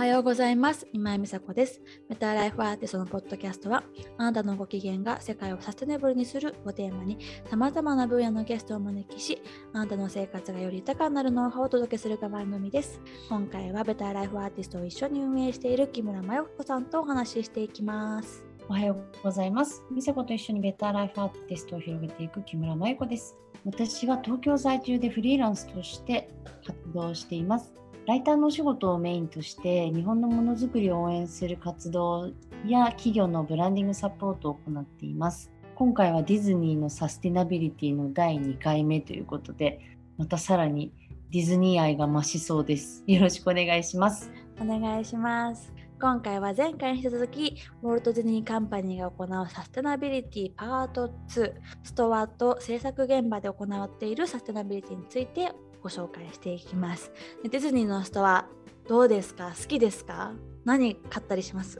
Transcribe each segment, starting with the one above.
はようございます。今井美佐子です。メタライフアーティストのポッドキャストは、あなたのご機嫌が世界をサステナブルにするをテーマに、様々な分野のゲストをお招きし、あなたの生活がより豊かになるノウハウをお届けする番組です。今回はベターライフアーティストを一緒に運営している木村真由子さんとお話ししていきます。おはようございます。みさこと一緒にベターライフアーティストを広げていく木村真由子です。私は東京在住でフリーランスとして活動しています。ライターのお仕事をメインとして日本のものづくりを応援する活動や企業のブランディングサポートを行っています。今回はディズニーのサスティナビリティの第2回目ということで、またさらにディズニー愛が増しそうです。よろしくお願いします。お願いします。今回は前回に引き続きウォルト・ディズニー・カンパニーが行うサステナビリティパート2ストアと制作現場で行っているサステナビリティについてご紹介していきます。ディズニーのストアどうですか？好きですか？何買ったりします？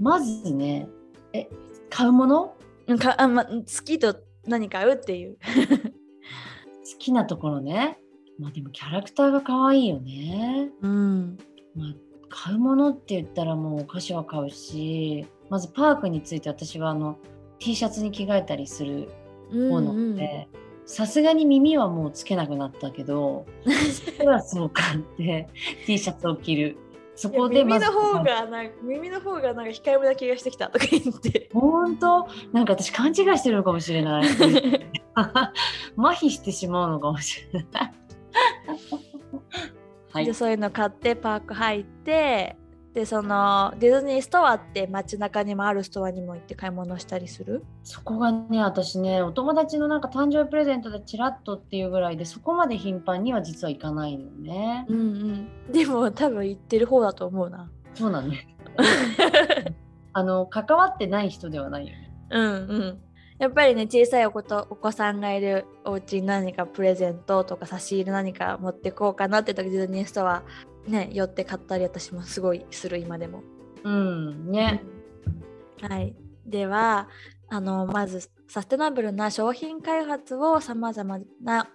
まずね、え、買うもの？かあ、ま、好きと何買うっていう。好きなところね。まあでもキャラクターが可愛いよね。うん。まあ買うものって言ったらもうお菓子は買うし、まずパークについて私はあの T シャツに着替えたりする方なので、さすがに耳はもうつけなくなったけど、手はそう買って T シャツを着る。そこで耳の方がなんか耳の方がなんか控えめな気がしてきたとか言って本当？なんか私勘違いしてるのかもしれない。麻痺してしまうのかもしれない。はいで。そういうの買ってパーク入ってでそのディズニーストアって街中にもあるストアにも行って買い物したりする？そこがね、私ね、お友達のなんか誕生日プレゼントでチラッとっていうぐらいで、そこまで頻繁には実は行かないのよね。うんうんでも多分行ってる方だと思うなそうなのね。あの、関わってない人ではないよね。うんうんやっぱりね小さいおことお子さんがいるお家に何かプレゼントとか差し入れ何か持ってこうかなって時ディズニーストアね寄って買ったり私もすごいする今でも。うん、ね。はい、ではあのまずサステナブルな商品開発をさまざまな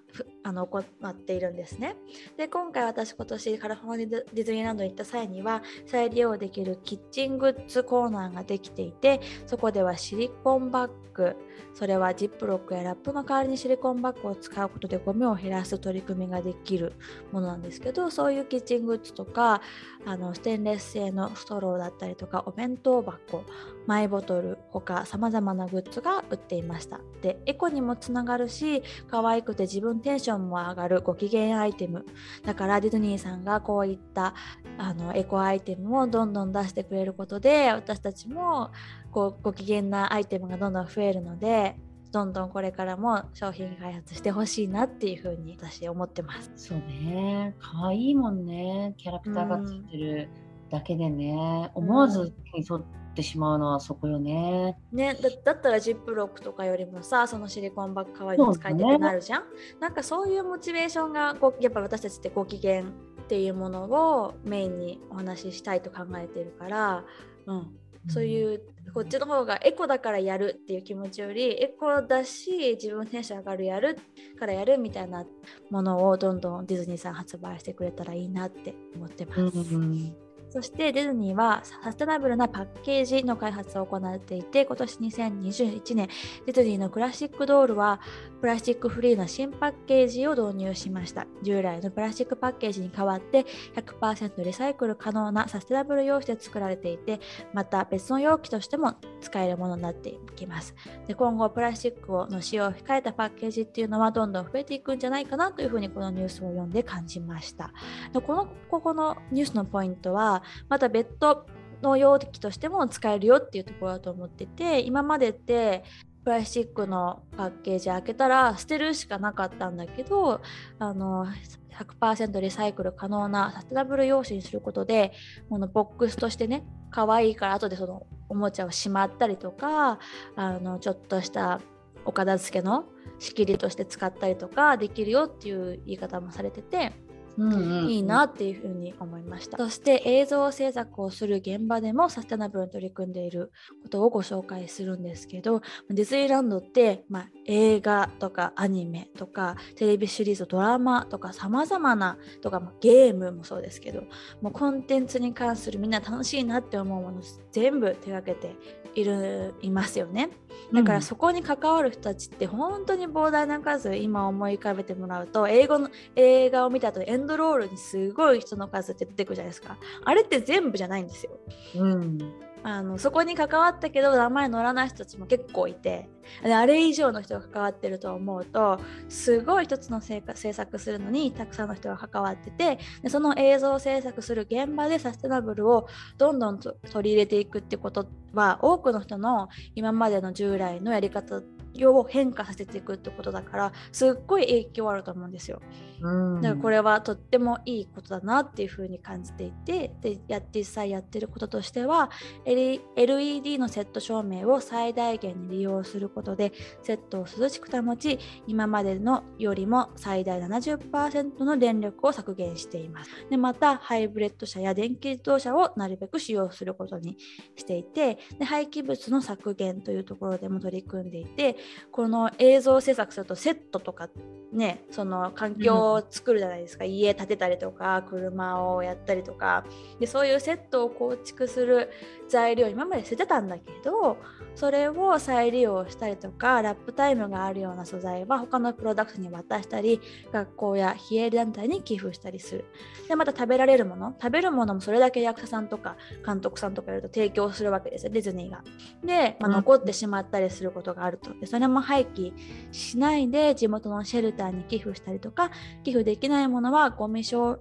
あの行っているんですね。で今回私今年カリフォルニアディズニーランドに行った際には再利用できるキッチングッズコーナーができていてそこではシリコンバッグそれはジップロックやラップの代わりにシリコンバッグを使うことでゴミを減らす取り組みができるものなんですけどそういうキッチングッズとかあのステンレス製のストローだったりとかお弁当箱マイボトルほかさまざまなグッズが売っていますしたでエコにもつながるし可愛くて自分テンションも上がるご機嫌アイテムだからディズニーさんがこういったあのエコアイテムをどんどん出してくれることで私たちもこうご機嫌なアイテムがどんどん増えるのでどんどんこれからも商品開発してほしいなっていうふうに私思ってます。そうね。可愛いもんね。キャラクターがついてるだけでね。思わず手に取ってしまうのはそこよね。ね、だだったらジップロックとかよりもさそのシリコンバッグ代わりに使いたくなるじゃん、なんかそういうモチベーションがこうやっぱ私たちってご機嫌っていうものをメインにお話ししたいと考えてるから、うん、そういうこっちの方がエコだからやるっていう気持ちよりエコだし自分テンション上がるやるからやるみたいなものをどんどんディズニーさん発売してくれたらいいなって思ってます。うん。そしてディズニーはサステナブルなパッケージの開発を行っていて今年2021年ディズニーのクラシックドールはプラスチックフリーな新パッケージを導入しました。従来のプラスチックパッケージに代わって100%リサイクル可能なサステナブル容器で作られていてまた別の容器としても使えるものになっていきます。で今後プラスチックの使用を控えたパッケージっていうのはどんどん増えていくんじゃないかなというふうにこのニュースを読んで感じました。でこのここのニュースのポイントはまた別途の容器としても使えるよっていうところだと思ってて今までってプラスチックのパッケージ開けたら捨てるしかなかったんだけどあの100%リサイクル可能なサステナブル用紙にすることでこのボックスとしてね可愛いから後でそのおもちゃをしまったりとかあのちょっとしたお片付けの仕切りとして使ったりとかできるよっていう言い方もされてて。いいなっていうふうに思いました。そして映像制作をする現場でもサステナブルに取り組んでいることをご紹介するんですけどディズニーランドって、まあ、映画とかアニメとかテレビシリーズドラマとかさまざまなとか、まあゲームもそうですけどもうコンテンツに関するみんな楽しいなって思うもの全部手がけているいますよね。だからそこに関わる人たちって本当に膨大な数今思い浮かべてもらうと英語の映画を見た後エンドロールにすごい人の数って出てくるじゃないですか。あれって全部じゃないんですよ。うん。あのそこに関わったけど名前乗らない人たちも結構いて。であれ以上の人が関わってると思うとすごい一つの制制作するのにたくさんの人が関わっててでその映像を制作する現場でサステナブルをどんどんと取り入れていくってことは多くの人の今までの従来のやり方を変化させていくってことだからすっごい影響あると思うんですよ。うん。だからこれはとってもいいことだなっていうふうに感じていてでや実際やってることとしては LED のセット照明を最大限に利用することでセットを涼しく保ち今までのよりも最大70%の電力を削減しています。でまたハイブレッド車や電気自動車をなるべく使用することにしていてで廃棄物の削減というところでも取り組んでいてこの映像制作するとセットとかねその環境を作るじゃないですか、家建てたりとか車をやったりとか。でそういうセットを構築する材料今まで捨ててたんだけどそれを再利用したりとかラップタイムがあるような素材は他のプロダクトに渡したり学校や非営利団体に寄付したりする。でまた食べられるもの。食べるものもそれだけ役者さんとか監督さんとかいると提供するわけですよ。ディズニーが。で、まあ、うん。残ってしまったりすることがあると。でそれも廃棄しないで地元のシェルターに寄付したりとか寄付できないものはゴミ処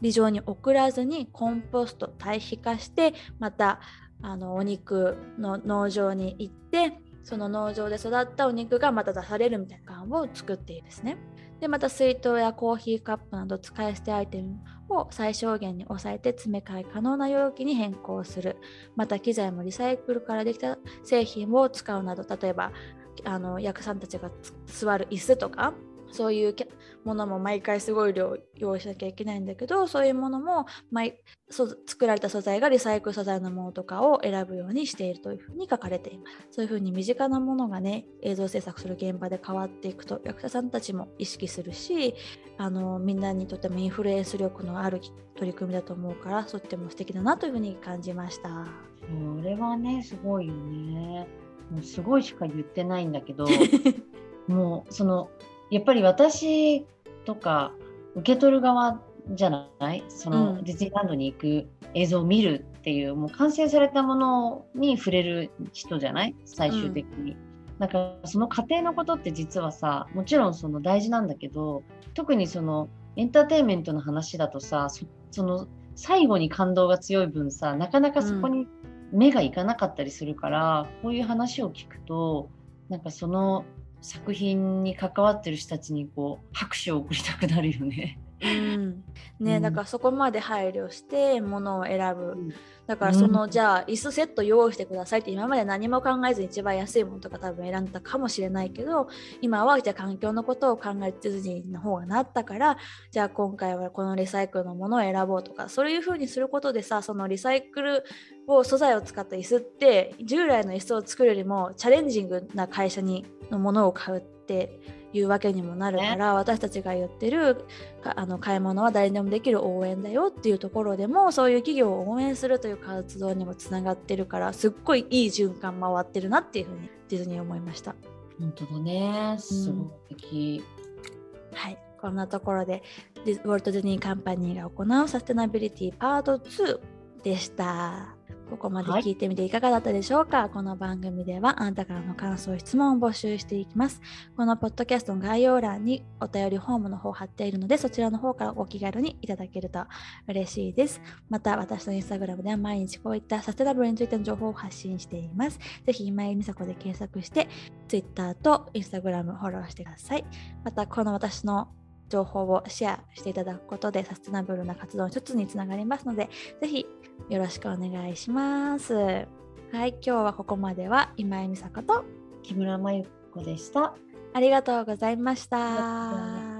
理場に送らずにコンポスト堆肥化してまたあのお肉の農場に行ってその農場で育ったお肉がまた出されるみたいな缶を作っているんですね。でまた水筒やコーヒーカップなど使い捨てアイテムを最小限に抑えて詰め替え可能な容器に変更するまた機材もリサイクルからできた製品を使うなど例えばあの役さんたちが座る椅子とかそういうけものも毎回すごい量用意しなきゃいけないんだけどそういうものも毎そ作られた素材がリサイクル素材のものとかを選ぶようにしているというふうに書かれていますそういうふうに身近なものがね映像制作する現場で変わっていくと役者さんたちも意識するしあのみんなにとってもインフルエンス力のある取り組みだと思うからとっても素敵だなというふうに感じました。それはねすごいよねもうすごいしか言ってないんだけど もうそのやっぱり私とか受け取る側じゃない？その、うん。ディズニーランドに行く映像を見るっていうもう完成されたものに触れる人じゃない？最終的に。だからその過程のことって実はさもちろんその大事なんだけど特にそのエンターテインメントの話だとさそその最後に感動が強い分さなかなかそこに目がいかなかったりするから、こういう話を聞くとなんかその作品に関わってる人たちにこう拍手を送りたくなるよね。うんねうん。だからそこまで配慮して物を選ぶ、うん。だからその、うん。じゃあ椅子セット用意してくださいって今まで何も考えずに一番安いものとか多分選んだかもしれないけど今はじゃあ環境のことを考えてディズニーの方がなったからじゃあ今回はこのリサイクルのものを選ぼうとかそういうふうにすることでさそのリサイクルを素材を使った椅子って従来の椅子を作るよりもチャレンジングな会社にのものを買うっていうわけにもなるから、私たちが言ってるかあの買い物は誰でもできる応援だよっていうところでもそういう企業を応援するという活動にもつながってるからすっごいいい循環回ってるなっていうふうにディズニー思いました。本当だねすごい素敵。はい、こんなところでディウォルト・ディズニー・カンパニーが行うサステナビリティパート2でした。ここまで聞いてみていかがだったでしょうか、この番組ではあなたからの感想、質問を募集していきます。このポッドキャストの概要欄にお便りフォームの方を貼っているので、そちらの方からお気軽にいただけると嬉しいです。また、私のインスタグラムでは毎日こういったサステナブルについての情報を発信しています。ぜひ、今井美佐子で検索して、Twitter と Instagram フォローしてください。また、この私の情報をシェアしていただくことでサステナブルな活動の一つにつながりますので、ぜひよろしくお願いします。はい、今日はここまでは今井美佐子と木村真由子でした。ありがとうございました。